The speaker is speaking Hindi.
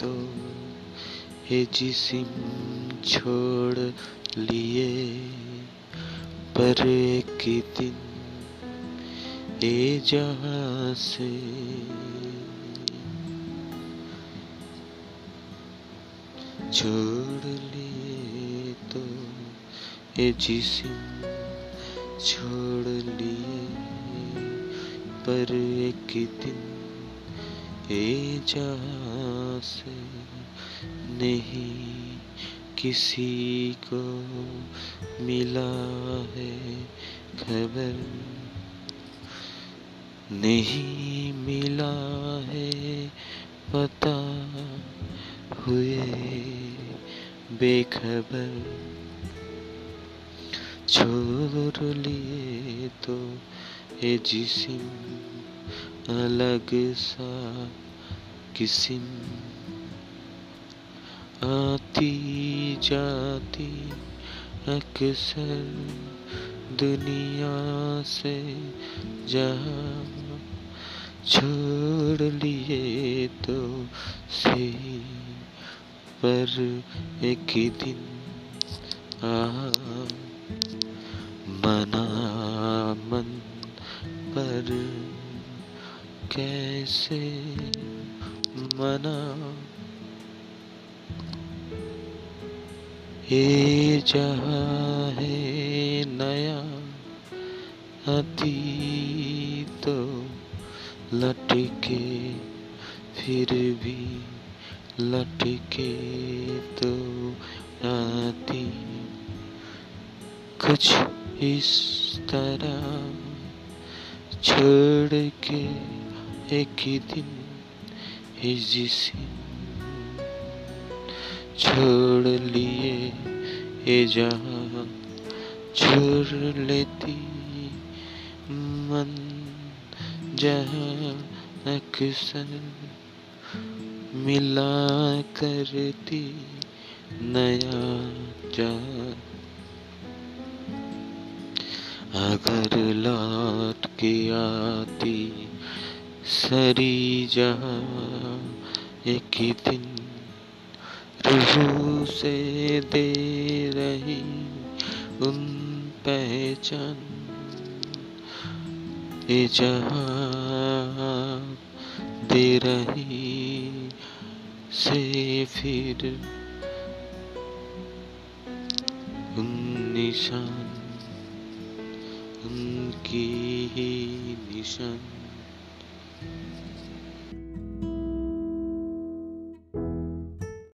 तो ये जिसिम छोड़ लिए। पर एक दिन ये जहाँ से छोड़ लिए तो ये जिसिम छोड़ लिए। पर एक दिन ये से नहीं किसी को मिला है खबर। नहीं मिला है पता हुए बेखबर। छोड़ लिए तो ये जिसिम अलग सा किसिम आती जाती अक्सर दुनिया से जहाँ छोड़ लिए तो से पर एक दिन आ मन कैसे मना? ये जहाँ है नया अती तो लटके फिर भी लटके तो आती। कुछ इस तरह छोड़ के एक ही दिन जिसे छोड़ लिए ये जहाँ छोड़ लेती मन जहाँ अक्सर मिला करती नया जहाँ अगर लौट के आती सरी जहाँ एक ही दिन रूह से दे रही उन पहचान। ये जहाँ दे रही से फिर उन निशान, उनकी ही निशान। Thank you.